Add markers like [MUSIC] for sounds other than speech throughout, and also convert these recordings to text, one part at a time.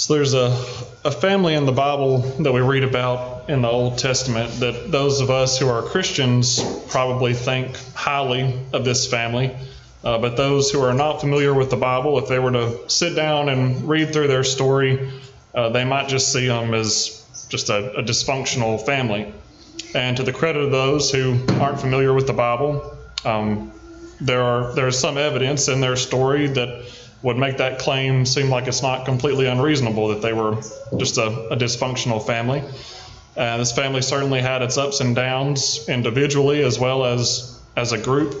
So there's a, a family in the Bible that we read about in the Old Testament that those of us who are Christians probably think highly of this family. Uh, but those who are not familiar with the Bible, if they were to sit down and read through their story, uh, they might just see them as just a, a dysfunctional family. And to the credit of those who aren't familiar with the Bible, um, there are there's some evidence in their story that would make that claim seem like it's not completely unreasonable that they were just a, a dysfunctional family. Uh, this family certainly had its ups and downs individually as well as as a group,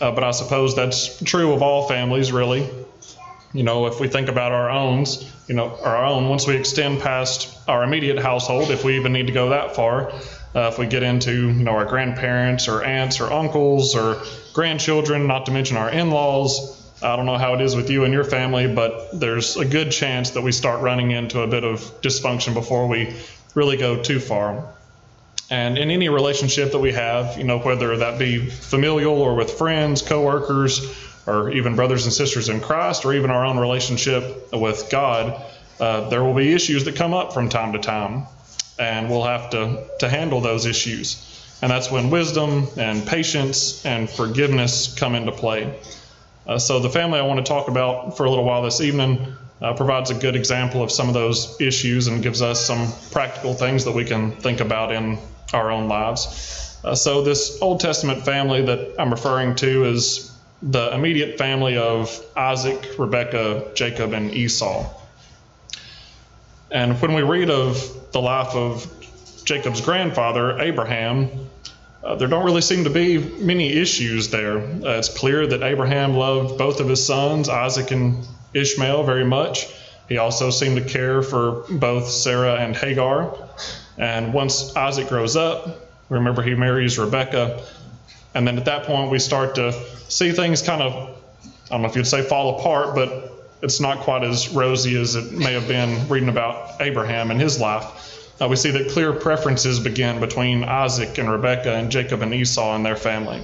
uh, but I suppose that's true of all families, really. You know, if we think about our own, you know, our own, once we extend past our immediate household, if we even need to go that far, uh, if we get into, you know, our grandparents or aunts or uncles or grandchildren, not to mention our in-laws, I don't know how it is with you and your family, but there's a good chance that we start running into a bit of dysfunction before we really go too far. And in any relationship that we have, you know, whether that be familial or with friends, coworkers, or even brothers and sisters in Christ, or even our own relationship with God, uh, there will be issues that come up from time to time, and we'll have to, to handle those issues. And that's when wisdom and patience and forgiveness come into play. Uh, so, the family I want to talk about for a little while this evening uh, provides a good example of some of those issues and gives us some practical things that we can think about in our own lives. Uh, so, this Old Testament family that I'm referring to is the immediate family of Isaac, Rebekah, Jacob, and Esau. And when we read of the life of Jacob's grandfather, Abraham, uh, there don't really seem to be many issues there. Uh, it's clear that Abraham loved both of his sons, Isaac and Ishmael, very much. He also seemed to care for both Sarah and Hagar. And once Isaac grows up, remember he marries Rebekah. And then at that point, we start to see things kind of, I don't know if you'd say fall apart, but it's not quite as rosy as it may have been reading about Abraham and his life uh, we see that clear preferences begin between Isaac and Rebekah and Jacob and Esau and their family.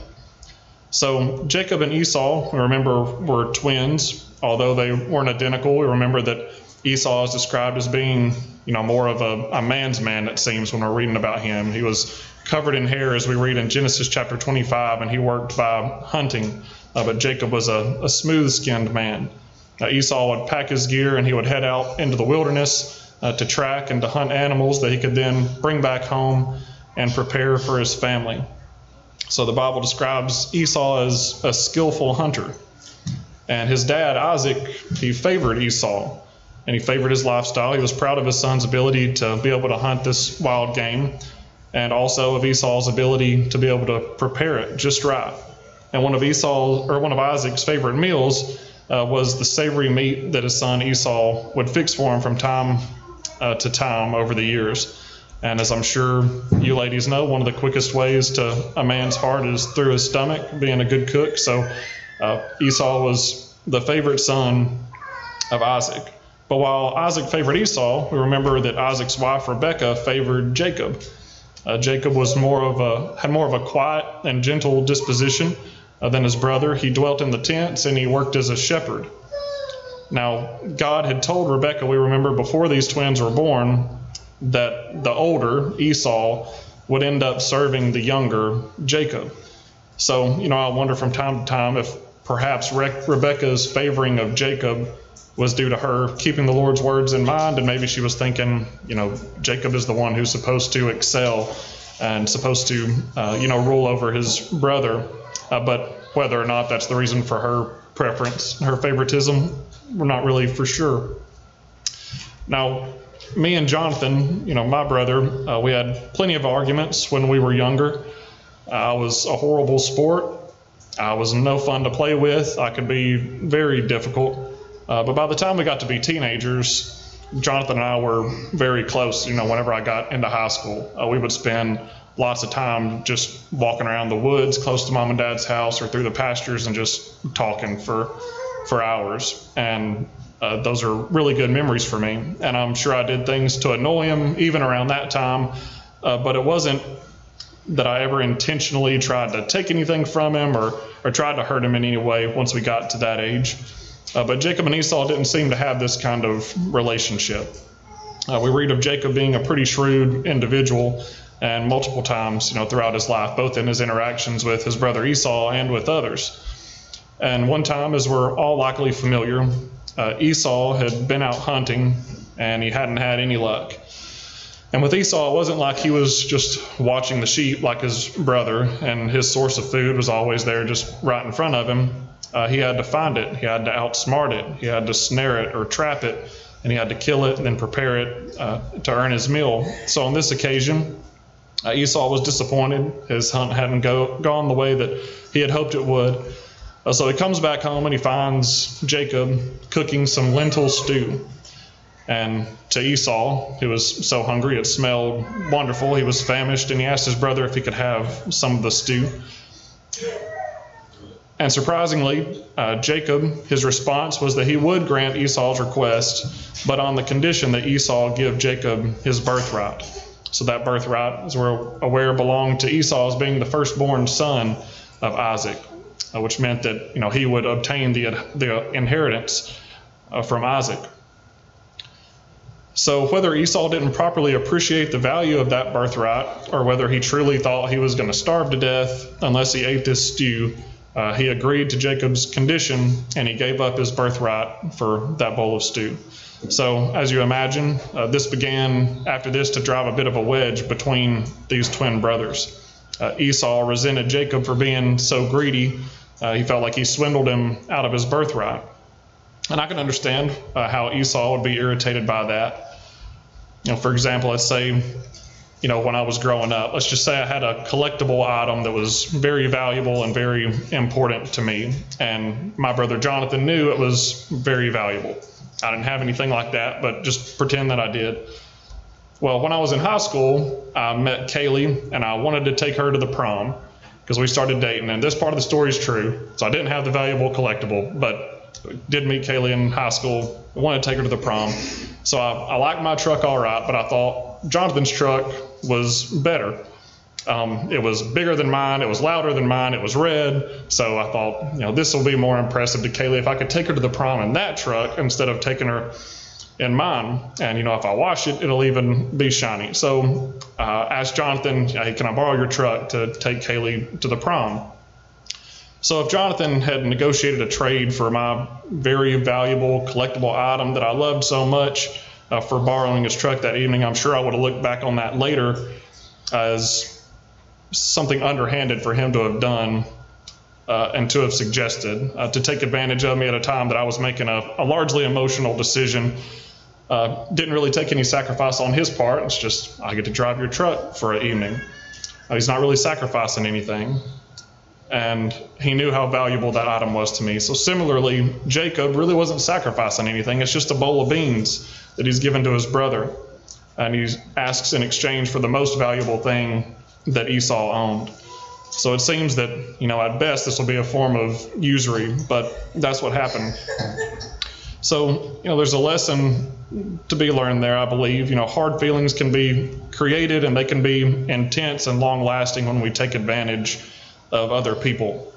So, Jacob and Esau, we remember, were twins. Although they weren't identical, we remember that Esau is described as being, you know, more of a, a man's man, it seems, when we're reading about him. He was covered in hair, as we read in Genesis chapter 25, and he worked by hunting. Uh, but Jacob was a, a smooth skinned man. Uh, Esau would pack his gear and he would head out into the wilderness uh, to track and to hunt animals that he could then bring back home and prepare for his family. So the Bible describes Esau as a skillful hunter. And his dad, Isaac, he favored Esau and he favored his lifestyle. He was proud of his son's ability to be able to hunt this wild game and also of Esau's ability to be able to prepare it just right. And one of Esau or one of Isaac's favorite meals uh, was the savory meat that his son Esau would fix for him from time uh, to time over the years. And as I'm sure you ladies know, one of the quickest ways to a man's heart is through his stomach, being a good cook. So uh, Esau was the favorite son of Isaac. But while Isaac favored Esau, we remember that Isaac's wife Rebekah favored Jacob. Uh, Jacob was more of a had more of a quiet and gentle disposition uh, than his brother. He dwelt in the tents and he worked as a shepherd. Now, God had told Rebekah, we remember before these twins were born, that the older, Esau, would end up serving the younger, Jacob. So, you know, I wonder from time to time if perhaps Re- Rebekah's favoring of Jacob was due to her keeping the Lord's words in mind, and maybe she was thinking, you know, Jacob is the one who's supposed to excel and supposed to, uh, you know, rule over his brother. Uh, but whether or not that's the reason for her preference, her favoritism, we're not really for sure. Now, me and Jonathan, you know, my brother, uh, we had plenty of arguments when we were younger. I was a horrible sport. I was no fun to play with. I could be very difficult. Uh, but by the time we got to be teenagers, Jonathan and I were very close. You know, whenever I got into high school, uh, we would spend lots of time just walking around the woods close to mom and dad's house or through the pastures and just talking for for hours. And uh, those are really good memories for me. And I'm sure I did things to annoy him even around that time, uh, but it wasn't that I ever intentionally tried to take anything from him or, or tried to hurt him in any way once we got to that age. Uh, but Jacob and Esau didn't seem to have this kind of relationship. Uh, we read of Jacob being a pretty shrewd individual and multiple times, you know, throughout his life, both in his interactions with his brother Esau and with others. And one time, as we're all likely familiar, uh, Esau had been out hunting and he hadn't had any luck. And with Esau, it wasn't like he was just watching the sheep like his brother, and his source of food was always there just right in front of him. Uh, he had to find it, he had to outsmart it, he had to snare it or trap it, and he had to kill it and then prepare it uh, to earn his meal. So on this occasion, uh, Esau was disappointed. His hunt hadn't go, gone the way that he had hoped it would. Uh, so he comes back home and he finds Jacob cooking some lentil stew. And to Esau, who was so hungry, it smelled wonderful. He was famished, and he asked his brother if he could have some of the stew. And surprisingly, uh, Jacob, his response was that he would grant Esau's request, but on the condition that Esau give Jacob his birthright. So that birthright, as we're aware, belonged to Esau as being the firstborn son of Isaac, uh, which meant that you know he would obtain the, the inheritance uh, from Isaac. So, whether Esau didn't properly appreciate the value of that birthright, or whether he truly thought he was going to starve to death unless he ate this stew, uh, he agreed to Jacob's condition and he gave up his birthright for that bowl of stew. So, as you imagine, uh, this began after this to drive a bit of a wedge between these twin brothers. Uh, Esau resented Jacob for being so greedy. Uh, he felt like he swindled him out of his birthright. And I can understand uh, how Esau would be irritated by that. You know, for example, let's say, you know, when I was growing up, let's just say I had a collectible item that was very valuable and very important to me, and my brother Jonathan knew it was very valuable. I didn't have anything like that, but just pretend that I did. Well, when I was in high school, I met Kaylee, and I wanted to take her to the prom because we started dating. And this part of the story is true. So I didn't have the valuable collectible, but did meet Kaylee in high school. Wanted to take her to the prom. So I, I liked my truck all right, but I thought Jonathan's truck was better. Um, it was bigger than mine. It was louder than mine. It was red. So I thought, you know, this will be more impressive to Kaylee if I could take her to the prom in that truck instead of taking her in mine. And, you know, if I wash it, it'll even be shiny. So uh, asked Jonathan, hey, can I borrow your truck to take Kaylee to the prom? So if Jonathan had negotiated a trade for my very valuable collectible item that I loved so much uh, for borrowing his truck that evening, I'm sure I would have looked back on that later as something underhanded for him to have done uh, and to have suggested uh, to take advantage of me at a time that I was making a, a largely emotional decision. Uh, didn't really take any sacrifice on his part. It's just I get to drive your truck for an evening. Uh, he's not really sacrificing anything and he knew how valuable that item was to me. So, similarly, Jacob really wasn't sacrificing anything. It's just a bowl of beans that he's given to his brother. And he asks in exchange for the most valuable thing that Esau owned. So it seems that, you know, at best this will be a form of usury, but that's what happened. So, you know, there's a lesson to be learned there, I believe. You know, hard feelings can be created and they can be intense and long lasting when we take advantage of other people.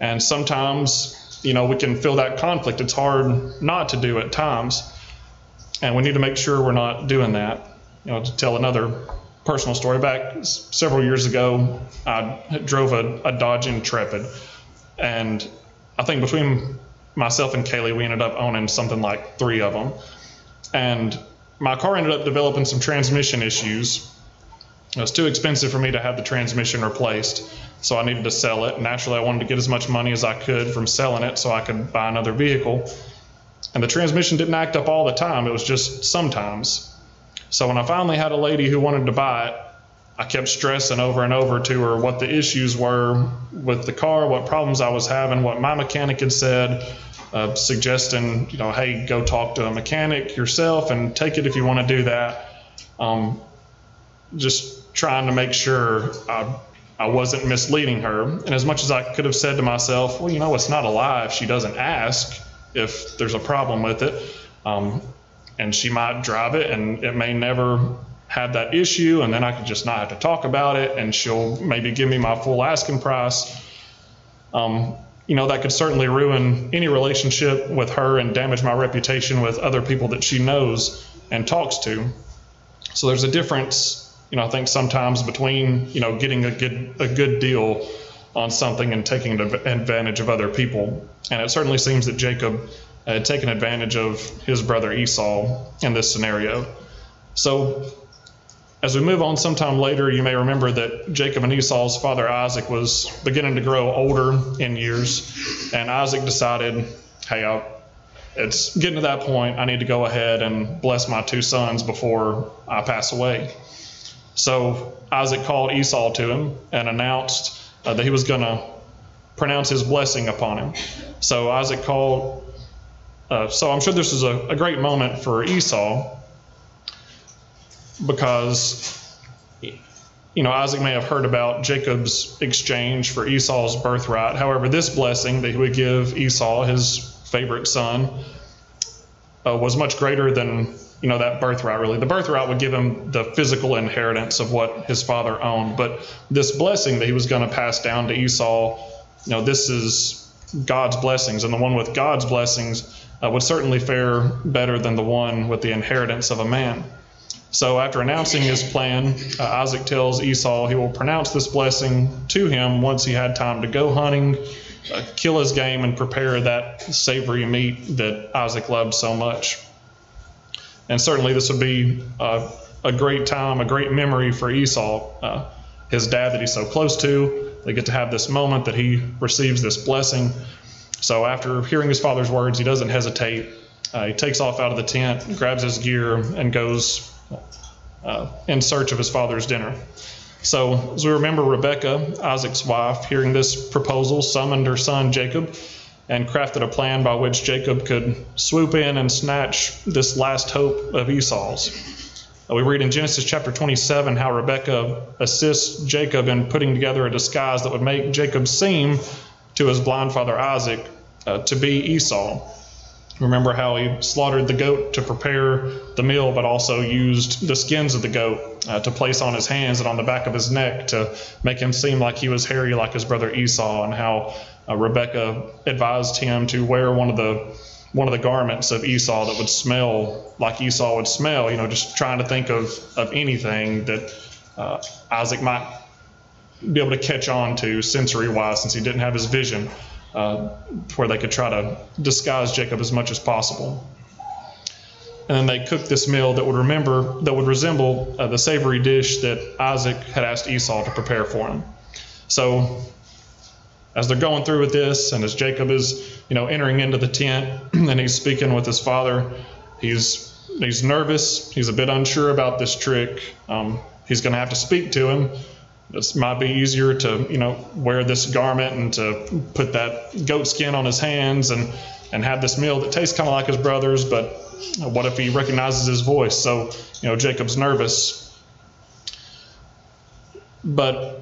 And sometimes, you know, we can feel that conflict. It's hard not to do at times. And we need to make sure we're not doing that. You know, to tell another personal story, back several years ago, I drove a, a Dodge Intrepid. And I think between myself and Kaylee, we ended up owning something like three of them. And my car ended up developing some transmission issues. It was too expensive for me to have the transmission replaced. So I needed to sell it. Naturally, I wanted to get as much money as I could from selling it so I could buy another vehicle. And the transmission didn't act up all the time, it was just sometimes. So when I finally had a lady who wanted to buy it, I kept stressing over and over to her what the issues were with the car, what problems I was having, what my mechanic had said, uh, suggesting, you know, hey, go talk to a mechanic yourself and take it if you want to do that. Um, just trying to make sure I I wasn't misleading her. And as much as I could have said to myself, well, you know, it's not a lie if she doesn't ask if there's a problem with it. Um, and she might drive it and it may never have that issue. And then I could just not have to talk about it. And she'll maybe give me my full asking price. Um, you know, that could certainly ruin any relationship with her and damage my reputation with other people that she knows and talks to. So there's a difference, you know, I think sometimes between, you know, getting a good a good deal on something and taking advantage of other people. And it certainly seems that Jacob had taken advantage of his brother Esau in this scenario. So as we move on sometime later, you may remember that Jacob and Esau's father Isaac was beginning to grow older in years, and Isaac decided, hey, I, it's getting to that point. I need to go ahead and bless my two sons before I pass away. So Isaac called Esau to him and announced uh, that he was going to pronounce his blessing upon him. So Isaac called. Uh, so I'm sure this is a, a great moment for Esau because you know, Isaac may have heard about Jacob's exchange for Esau's birthright. However, this blessing that he would give Esau, his favorite son, uh, was much greater than you know that birthright. Really, the birthright would give him the physical inheritance of what his father owned, but this blessing that he was going to pass down to Esau, you know, this is God's blessings, and the one with God's blessings uh, would certainly fare better than the one with the inheritance of a man. So, after announcing his plan, uh, Isaac tells Esau he will pronounce this blessing to him once he had time to go hunting, uh, kill his game, and prepare that savory meat that Isaac loved so much. And certainly, this would be uh, a great time, a great memory for Esau, uh, his dad that he's so close to. They get to have this moment that he receives this blessing. So, after hearing his father's words, he doesn't hesitate. Uh, he takes off out of the tent, grabs his gear, and goes uh, in search of his father's dinner. So, as we remember, Rebekah, Isaac's wife, hearing this proposal, summoned her son Jacob and crafted a plan by which Jacob could swoop in and snatch this last hope of Esau's. Uh, we read in Genesis chapter 27 how Rebekah assists Jacob in putting together a disguise that would make Jacob seem to his blind father Isaac uh, to be Esau. Remember how he slaughtered the goat to prepare the meal, but also used the skins of the goat uh, to place on his hands and on the back of his neck to make him seem like he was hairy like his brother Esau, and how uh, Rebekah advised him to wear one of the one of the garments of Esau that would smell like Esau would smell. You know, just trying to think of of anything that uh, Isaac might be able to catch on to sensory wise, since he didn't have his vision uh, where they could try to disguise Jacob as much as possible. And then they cooked this meal that would remember that would resemble uh, the savory dish that Isaac had asked Esau to prepare for him. So as they're going through with this, and as Jacob is, you know, entering into the tent, [CLEARS THROAT] and he's speaking with his father, he's he's nervous. He's a bit unsure about this trick. Um, he's going to have to speak to him it might be easier to, you know, wear this garment and to put that goat skin on his hands and, and have this meal that tastes kind of like his brother's, but what if he recognizes his voice? So, you know, Jacob's nervous. But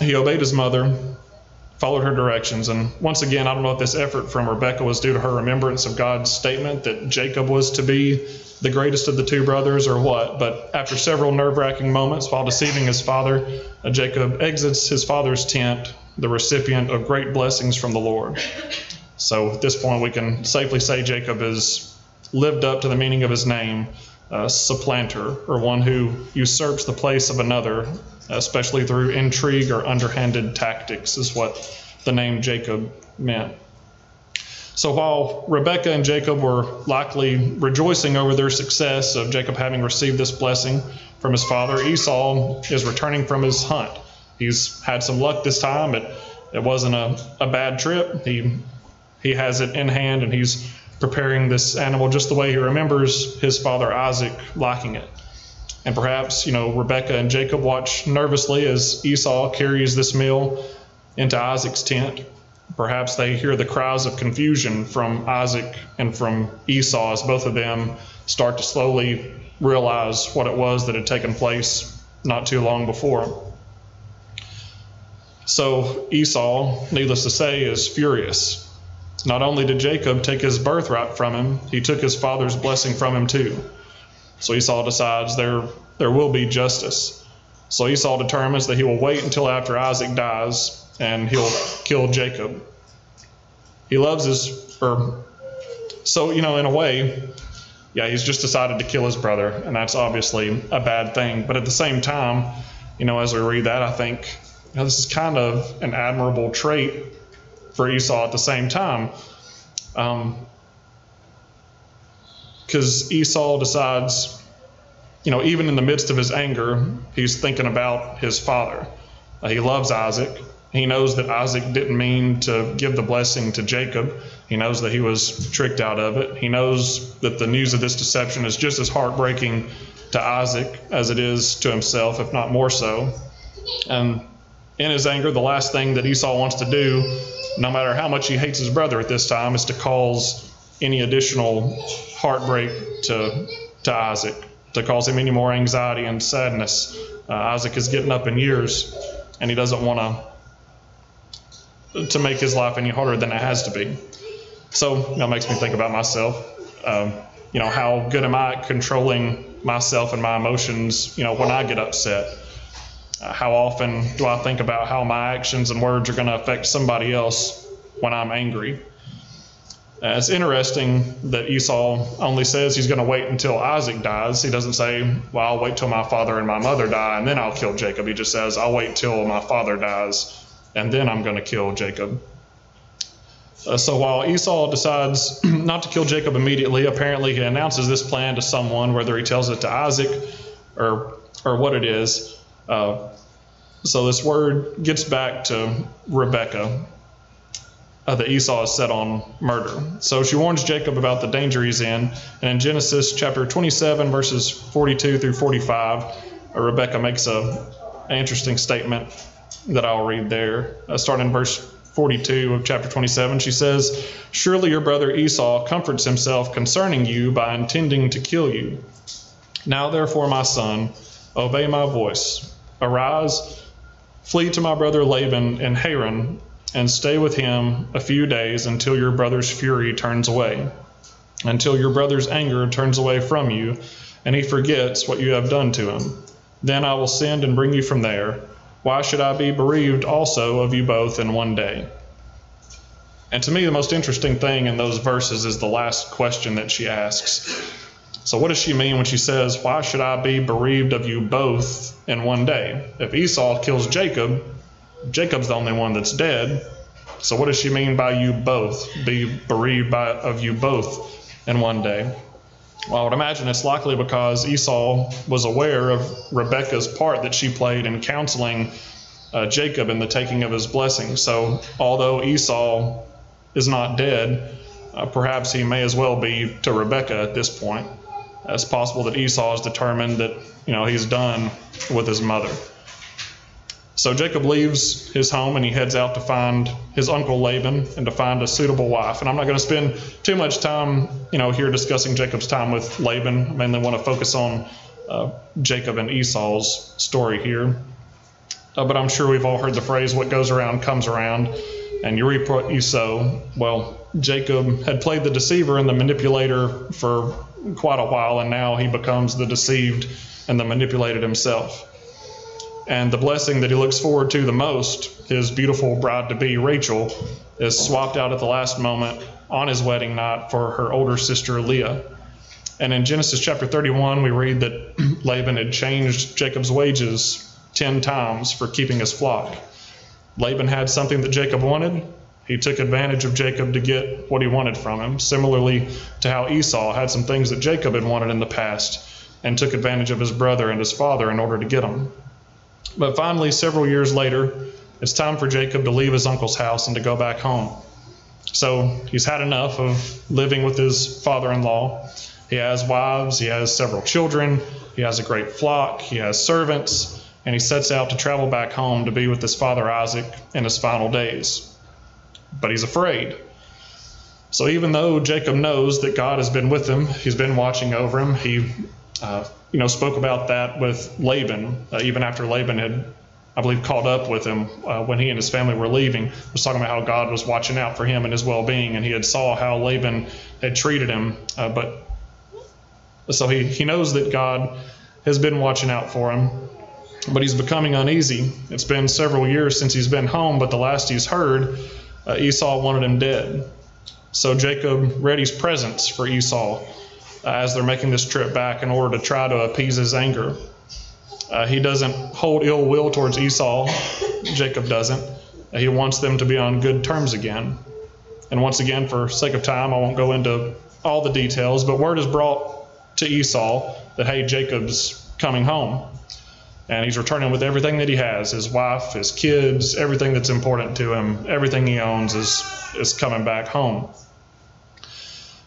he obeyed his mother, followed her directions. And once again, I don't know if this effort from Rebekah was due to her remembrance of God's statement that Jacob was to be the greatest of the two brothers or what, but after several nerve wracking moments while deceiving his father, uh, Jacob exits his father's tent, the recipient of great blessings from the Lord. So at this point, we can safely say Jacob has lived up to the meaning of his name, a supplanter, or one who usurps the place of another, especially through intrigue or underhanded tactics, is what the name Jacob meant. So while Rebekah and Jacob were likely rejoicing over their success of Jacob having received this blessing from his father, Esau is returning from his hunt. He's had some luck this time. It, it wasn't a, a bad trip. He, he has it in hand and he's preparing this animal just the way he remembers his father Isaac liking it. And perhaps, you know, Rebekah and Jacob watch nervously as Esau carries this meal into Isaac's tent. Perhaps they hear the cries of confusion from Isaac and from Esau as both of them start to slowly realize what it was that had taken place not too long before. So Esau, needless to say, is furious. Not only did Jacob take his birthright from him, he took his father's blessing from him too. So Esau decides there, there will be justice. So Esau determines that he will wait until after Isaac dies and he'll kill Jacob. he loves his, or so, you know, in a way, yeah, he's just decided to kill his brother, and that's obviously a bad thing. But at the same time, you know, as we read that, I think you know, this is kind of an admirable trait for Esau at the same time. Because um, Esau decides, you know, even in the midst of his anger, he's thinking about his father. Uh, he loves Isaac. He knows that Isaac didn't mean to give the blessing to Jacob. He knows that he was tricked out of it. He knows that the news of this deception is just as heartbreaking to Isaac as it is to himself, if not more so. And in his anger, the last thing that Esau wants to do, no matter how much he hates his brother at this time, is to cause any additional heartbreak to, to Isaac, to cause him any more anxiety and sadness. Uh, Isaac is getting up in years, and he doesn't want to to make his life any harder than it has to be. So that makes me think about myself. Um, you know, how good am I at controlling myself and my emotions? You know, when I get upset, how often do I think about how my actions and words are going to affect somebody else when I'm angry? Uh, it's interesting that Esau only says he's going to wait until Isaac dies. He doesn't say, Well, I'll wait till my father and my mother die and then I'll kill Jacob. He just says, I'll wait till my father dies and then I'm going to kill Jacob. Uh, so while Esau decides [CLEARS THROAT] not to kill Jacob immediately, apparently he announces this plan to someone, whether he tells it to Isaac or or what it is. Uh, so this word gets back to Rebekah. uh, that Esau is set on murder. So she warns Jacob about the danger he's in, and in Genesis chapter 27, verses 42 through 45, uh, Rebekah makes a an interesting statement that I'll read there. Uh, starting in verse 42 of chapter 27, she says, Surely your brother Esau comforts himself concerning you by intending to kill you. Now, therefore, my son, obey my voice. Arise, flee to my brother Laban in Haran, and stay with him a few days until your brother's fury turns away, until your brother's anger turns away from you, and he forgets what you have done to him. Then I will send and bring you from there why should I be bereaved also of you both in one day? And to me, the most interesting thing in those verses is the last question that she asks. So, what does she mean when she says, Why should I be bereaved of you both in one day? If Esau kills Jacob, Jacob's the only one that's dead. So, what does she mean by you both? Be bereaved by, of you both in one day? Well, I would imagine it's likely because Esau was aware of Rebekah's part that she played in counseling uh, Jacob in the taking of his blessing. So, although Esau is not dead, uh, perhaps he may as well be to Rebekah at this point. It's possible that Esau is determined that you know he's done with his mother. So Jacob leaves his home and he heads out to find his uncle Laban and to find a suitable wife. And I'm not going to spend too much time, you know, here discussing Jacob's time with Laban. I mainly want to focus on uh, Jacob and Esau's story here. Uh, but I'm sure we've all heard the phrase, what goes around comes around, and you reap what you sow. Well, Jacob had played the deceiver and the manipulator for quite a while, and now he becomes the deceived and the manipulated himself. And the blessing that he looks forward to the most, his beautiful bride to be, Rachel, is swapped out at the last moment on his wedding night for her older sister, Leah. And in Genesis chapter 31, we read that [CLEARS THROAT] Laban had changed Jacob's wages 10 times for keeping his flock. Laban had something that Jacob wanted. He took advantage of Jacob to get what he wanted from him, similarly to how Esau had some things that Jacob had wanted in the past and took advantage of his brother and his father in order to get them. But finally, several years later, it's time for Jacob to leave his uncle's house and to go back home. So he's had enough of living with his father in law. He has wives, he has several children, he has a great flock, he has servants, and he sets out to travel back home to be with his father Isaac in his final days. But he's afraid. So even though Jacob knows that God has been with him, he's been watching over him, he uh, you know, spoke about that with Laban, uh, even after Laban had, I believe, caught up with him uh, when he and his family were leaving. Was talking about how God was watching out for him and his well-being, and he had saw how Laban had treated him. Uh, but so he he knows that God has been watching out for him, but he's becoming uneasy. It's been several years since he's been home, but the last he's heard, uh, Esau wanted him dead. So Jacob readies presents for Esau uh, as they're making this trip back in order to try to appease his anger. Uh, he doesn't hold ill will towards Esau, Jacob doesn't. Uh, he wants them to be on good terms again. And once again, for sake of time, I won't go into all the details, but word is brought to Esau that, hey, Jacob's coming home. And he's returning with everything that he has his wife, his kids, everything that's important to him, everything he owns is, is coming back home.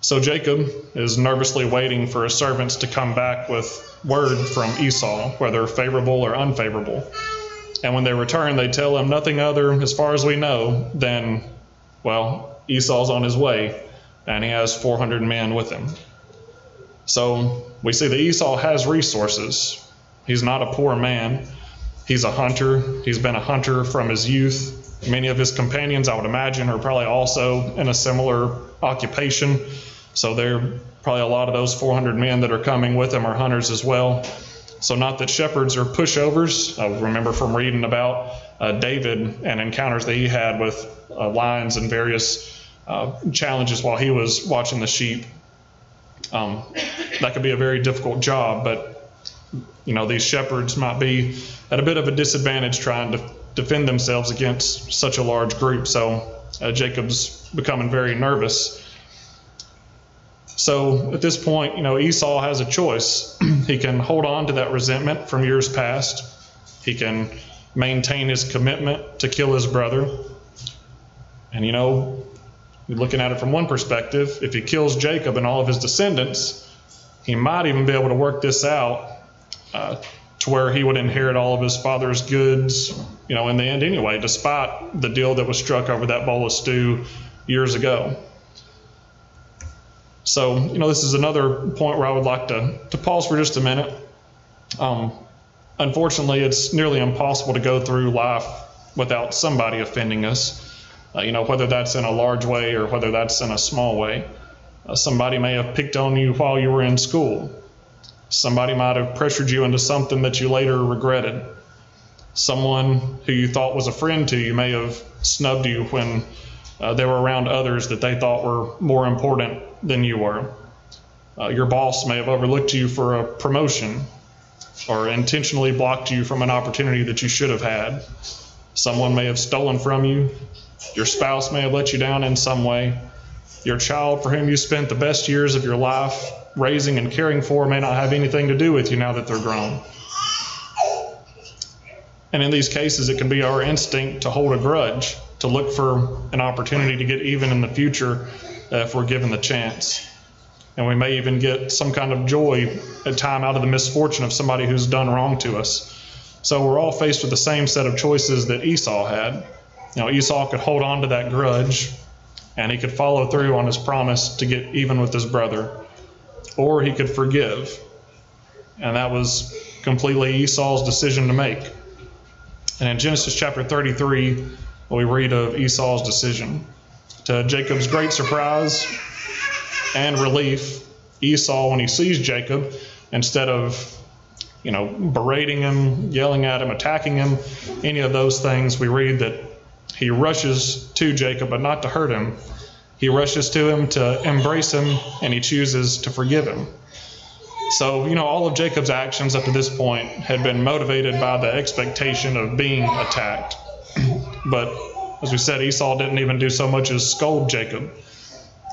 So Jacob is nervously waiting for his servants to come back with word from Esau, whether favorable or unfavorable. And when they return, they tell him nothing other, as far as we know, than, well, Esau's on his way, and he has 400 men with him. So we see that Esau has resources. He's not a poor man. He's a hunter. He's been a hunter from his youth. Many of his companions, I would imagine, are probably also in a similar occupation. So they're probably a lot of those 400 men that are coming with him are hunters as well. So not that shepherds are pushovers. I remember from reading about uh, David and encounters that he had with uh, lions and various uh, challenges while he was watching the sheep. Um, that could be a very difficult job, but you know these shepherds might be at a bit of a disadvantage trying to defend themselves against such a large group. So uh, Jacob's becoming very nervous so at this point, you know, Esau has a choice. [CLEARS THROAT] he can hold on to that resentment from years past. He can maintain his commitment to kill his brother. And you know, looking at it from one perspective, if he kills Jacob and all of his descendants, he might even be able to work this out uh, to where he would inherit all of his father's goods, you know, in the end anyway, despite the deal that was struck over that bowl of stew years ago. So, you know, this is another point where I would like to, to pause for just a minute. Um, unfortunately, it's nearly impossible to go through life without somebody offending us, uh, you know, whether that's in a large way or whether that's in a small way. Uh, somebody may have picked on you while you were in school. Somebody might have pressured you into something that you later regretted. Someone who you thought was a friend to you may have snubbed you when uh, they were around others that they thought were more important than you were. Uh, your boss may have overlooked you for a promotion or intentionally blocked you from an opportunity that you should have had. Someone may have stolen from you. Your spouse may have let you down in some way. Your child, for whom you spent the best years of your life raising and caring for, may not have anything to do with you now that they're grown. And in these cases, it can be our instinct to hold a grudge, to look for an opportunity to get even in the future uh, if we're given the chance. And we may even get some kind of joy at time out of the misfortune of somebody who's done wrong to us. So we're all faced with the same set of choices that Esau had. You know, Esau could hold on to that grudge and he could follow through on his promise to get even with his brother, or he could forgive. And that was completely Esau's decision to make. And in Genesis chapter 33, we read of Esau's decision. To Jacob's great surprise and relief, Esau, when he sees Jacob, instead of you know, berating him, yelling at him, attacking him, any of those things, we read that he rushes to Jacob, but not to hurt him. He rushes to him to embrace him, and he chooses to forgive him. So, you know, all of Jacob's actions up to this point had been motivated by the expectation of being attacked. [CLEARS THROAT] But as we said, Esau didn't even do so much as scold Jacob.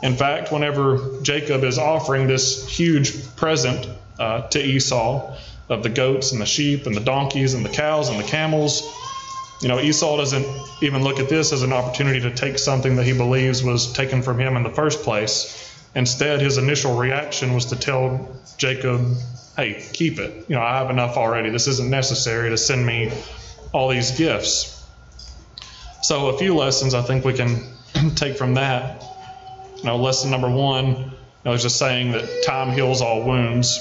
In fact, whenever Jacob is offering this huge present uh, to Esau of the goats and the sheep and the donkeys and the cows and the camels, you know, Esau doesn't even look at this as an opportunity to take something that he believes was taken from him in the first place. Instead, his initial reaction was to tell Jacob, hey, keep it. You know, I have enough already. This isn't necessary to send me all these gifts. So, a few lessons I think we can [CLEARS THROAT] take from that. You know, lesson number one, you know, is just saying that time heals all wounds.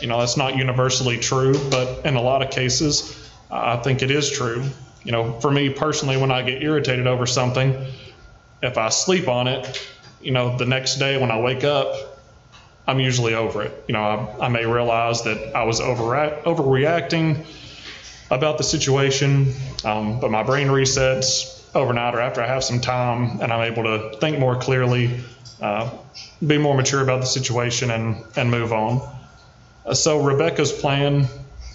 You know, that's not universally true, but in a lot of cases, I think it is true. You know, for me personally, when I get irritated over something, if I sleep on it, you know, the next day when I wake up, I'm usually over it. You know, I, I may realize that I was overreact, overreacting about the situation, um, but my brain resets overnight or after I have some time and I'm able to think more clearly uh, be more mature about the situation and, and move on. Uh, so Rebekah's plan,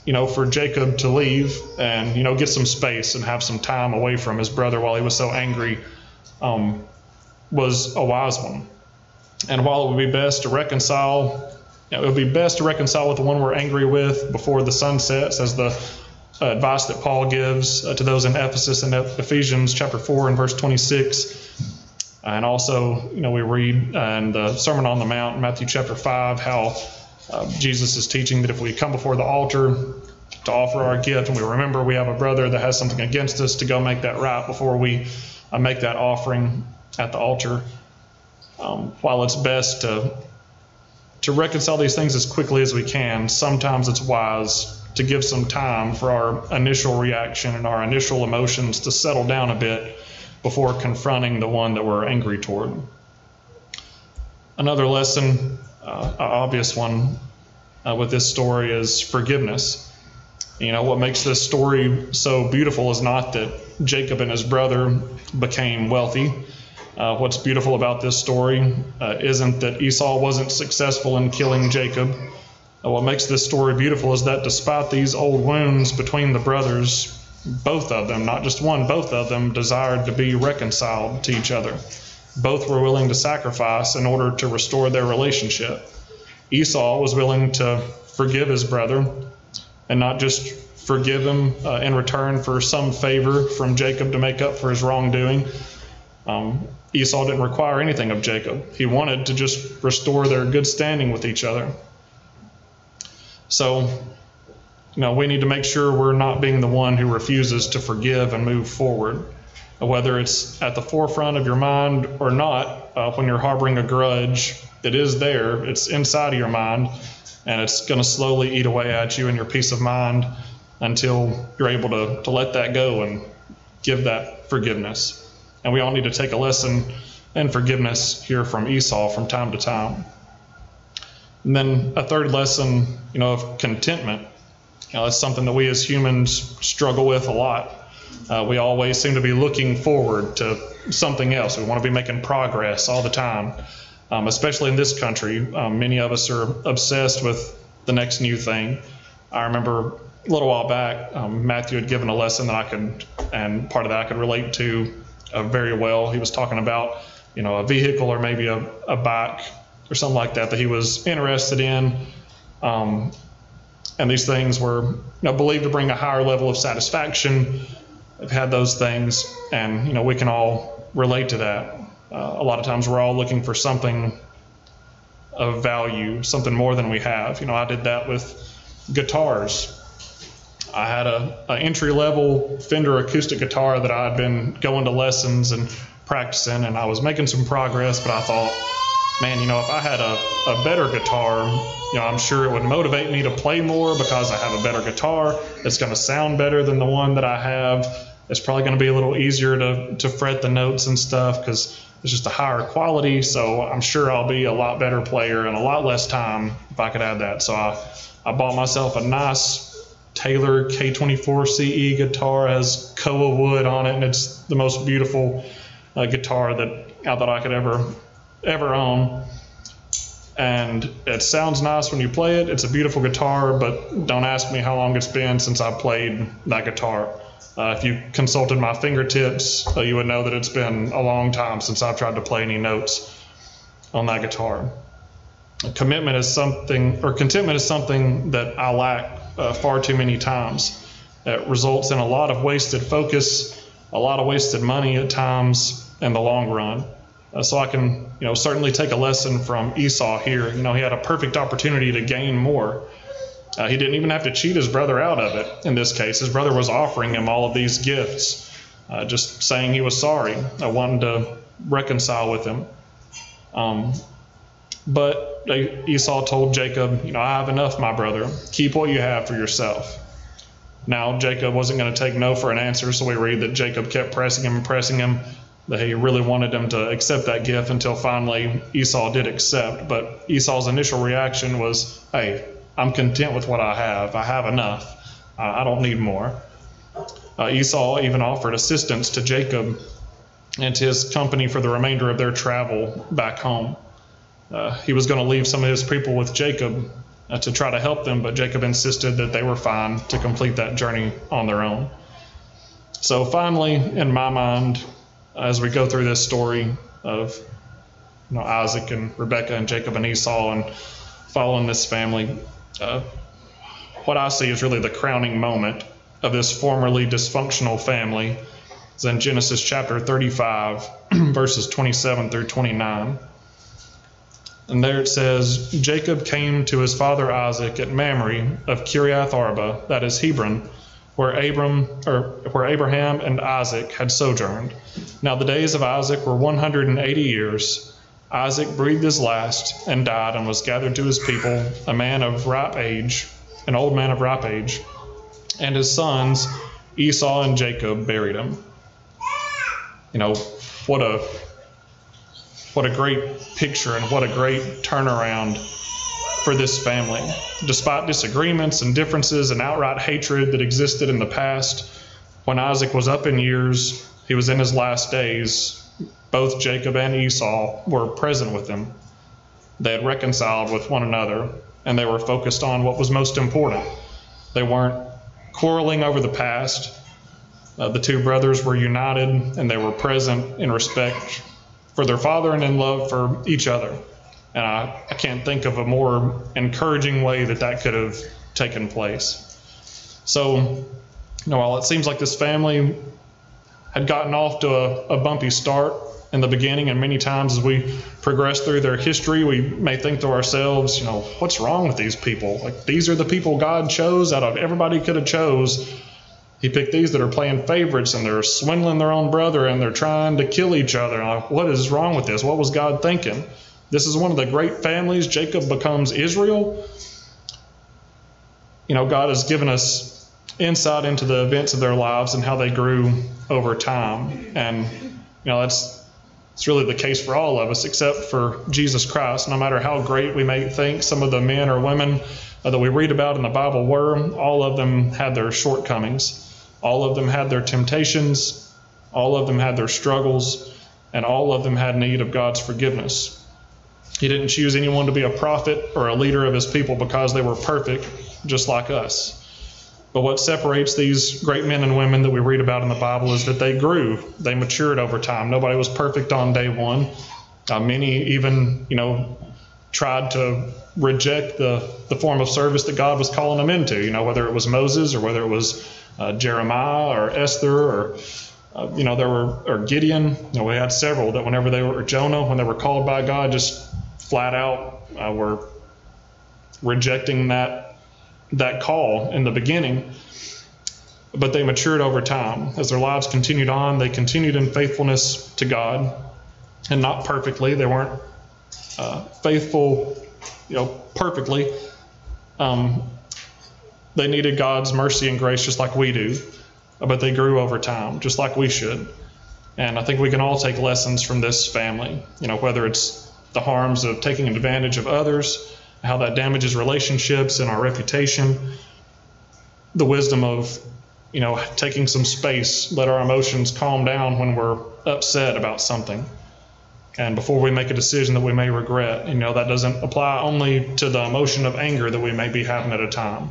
you know, for Jacob to leave and, you know, get some space and have some time away from his brother while he was so angry um, was a wise one. And while it would be best to reconcile, you know, it would be best to reconcile with the one we're angry with before the sun sets, as the uh, advice that Paul gives uh, to those in Ephesus and Ephesians chapter 4 and verse 26. And also, you know, we read in the Sermon on the Mount, Matthew chapter 5, how uh, Jesus is teaching that if we come before the altar to offer our gift and we remember we have a brother that has something against us, to go make that right before we uh, make that offering at the altar. Um, while it's best to to reconcile these things as quickly as we can, sometimes it's wise to give some time for our initial reaction and our initial emotions to settle down a bit before confronting the one that we're angry toward. Another lesson, uh, obvious one uh, with this story, is forgiveness. You know, what makes this story so beautiful is not that Jacob and his brother became wealthy. Uh, what's beautiful about this story uh, isn't that Esau wasn't successful in killing Jacob. Uh, what makes this story beautiful is that despite these old wounds between the brothers, both of them, not just one, both of them desired to be reconciled to each other. Both were willing to sacrifice in order to restore their relationship. Esau was willing to forgive his brother and not just forgive him uh, in return for some favor from Jacob to make up for his wrongdoing. Um, Esau didn't require anything of Jacob. He wanted to just restore their good standing with each other. So you know, we need to make sure we're not being the one who refuses to forgive and move forward. Whether it's at the forefront of your mind or not, uh, when you're harboring a grudge, it is there, it's inside of your mind, and it's going to slowly eat away at you and your peace of mind until you're able to, to let that go and give that forgiveness. And we all need to take a lesson in forgiveness here from Esau from time to time. And then a third lesson, you know, of contentment. You know, that's something that we as humans struggle with a lot. Uh, we always seem to be looking forward to something else. We want to be making progress all the time, um, especially in this country. Um, many of us are obsessed with the next new thing. I remember a little while back, um, Matthew had given a lesson that I could, and part of that I could relate to uh, very well. He was talking about, you know, a vehicle or maybe a, a bike or something like that that he was interested in. Um, and these things were you know, believed to bring a higher level of satisfaction. I've had those things, and you know we can all relate to that. Uh, a lot of times we're all looking for something of value, something more than we have. You know, I did that with guitars. I had a, a entry level Fender acoustic guitar that I had been going to lessons and practicing, and I was making some progress, but I thought man, you know, if I had a, a better guitar, you know, I'm sure it would motivate me to play more because I have a better guitar. It's going to sound better than the one that I have. It's probably going to be a little easier to, to fret the notes and stuff because it's just a higher quality. So I'm sure I'll be a lot better player in a lot less time if I could have that. So I, I bought myself a nice Taylor K24 CE guitar, has koa wood on it, and it's the most beautiful uh, guitar that I thought I could ever ever own. And it sounds nice when you play it. It's a beautiful guitar, but don't ask me how long it's been since I played that guitar. Uh, if you consulted my fingertips, uh, you would know that it's been a long time since I've tried to play any notes on that guitar. Commitment is something, or contentment is something that I lack uh, far too many times. It results in a lot of wasted focus, a lot of wasted money at times in the long run. Uh, so I can, you know, certainly take a lesson from Esau here. You know, he had a perfect opportunity to gain more. Uh, he didn't even have to cheat his brother out of it in this case. His brother was offering him all of these gifts, uh, just saying he was sorry, uh, wanting to reconcile with him. Um, but Esau told Jacob, You know, I have enough, my brother. Keep what you have for yourself. Now, Jacob wasn't going to take no for an answer, so we read that Jacob kept pressing him and pressing him that he really wanted him to accept that gift until finally Esau did accept. But Esau's initial reaction was, hey, I'm content with what I have. I have enough. I don't need more. Uh, Esau even offered assistance to Jacob and his company for the remainder of their travel back home. Uh, he was going to leave some of his people with Jacob uh, to try to help them, but Jacob insisted that they were fine to complete that journey on their own. So finally, in my mind, as we go through this story of you know, Isaac and Rebekah and Jacob and Esau and following this family, uh, what I see is really the crowning moment of this formerly dysfunctional family. is in Genesis chapter 35, [CLEARS THROAT] verses 27 through 29. And there it says, Jacob came to his father Isaac at Mamre of Kiriath Arba, that is Hebron, where Abram or where Abraham and Isaac had sojourned. Now the days of Isaac were 180 years. Isaac breathed his last and died and was gathered to his people, a man of ripe age, an old man of ripe age, and his sons Esau and Jacob buried him. You know, what a what a great picture and what a great turnaround for this family. Despite disagreements and differences and outright hatred that existed in the past, when Isaac was up in years, he was in his last days, both Jacob and Esau were present with him. They had reconciled with one another, and they were focused on what was most important. They weren't quarreling over the past. Uh, the two brothers were united, and they were present in respect for their father and in love for each other. And I, I can't think of a more encouraging way that that could have taken place. So, you know, while it seems like this family had gotten off to a, a bumpy start in the beginning, and many times as we progress through their history, we may think to ourselves, you know, what's wrong with these people? Like these are the people God chose out of everybody could have chose he picked these that are playing favorites and they're swindling their own brother and they're trying to kill each other. Like, what is wrong with this? What was God thinking? This is one of the great families. Jacob becomes Israel. You know, God has given us insight into the events of their lives and how they grew over time. And, you know, that's it's really the case for all of us, except for Jesus Christ. No matter how great we may think some of the men or women uh, that we read about in the Bible were, all of them had their shortcomings. All of them had their temptations, all of them had their struggles, and all of them had need of God's forgiveness. He didn't choose anyone to be a prophet or a leader of his people because they were perfect, just like us. But what separates these great men and women that we read about in the Bible is that they grew, they matured over time. Nobody was perfect on day one. Uh, many even, you know, tried to reject the, the form of service that God was calling them into, you know, whether it was Moses or whether it was uh, Jeremiah or Esther or uh, you know there were or Gideon. You know, we had several that whenever they were Jonah when they were called by God, just flat out uh, were rejecting that that call in the beginning. But they matured over time as their lives continued on. They continued in faithfulness to God, and not perfectly. They weren't uh, faithful, you know, perfectly. Um, they needed God's mercy and grace just like we do, but they grew over time, just like we should. And I think we can all take lessons from this family, you know, whether it's the harms of taking advantage of others, how that damages relationships and our reputation, the wisdom of, you know, taking some space, let our emotions calm down when we're upset about something. And before we make a decision that we may regret, you know, that doesn't apply only to the emotion of anger that we may be having at a time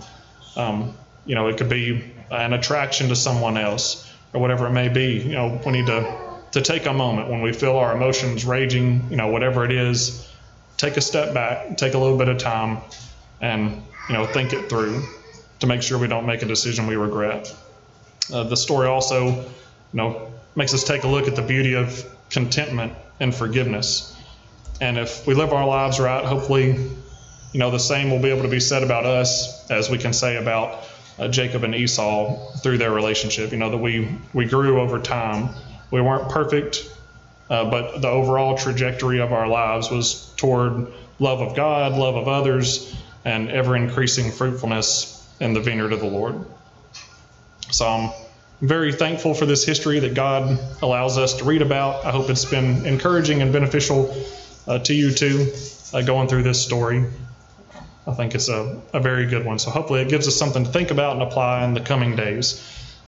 um, you know, it could be an attraction to someone else or whatever it may be. You know, we need to to take a moment when we feel our emotions raging. You know, whatever it is, take a step back, take a little bit of time, and you know, think it through to make sure we don't make a decision we regret. Uh, the story also, you know, makes us take a look at the beauty of contentment and forgiveness. And if we live our lives right, hopefully you know, the same will be able to be said about us as we can say about uh, Jacob and Esau through their relationship. You know, that we, we grew over time. We weren't perfect, uh, but the overall trajectory of our lives was toward love of God, love of others, and ever increasing fruitfulness in the vineyard of the Lord. So I'm very thankful for this history that God allows us to read about. I hope it's been encouraging and beneficial uh, to you too, uh, going through this story. I think it's a, a very good one. So hopefully it gives us something to think about and apply in the coming days.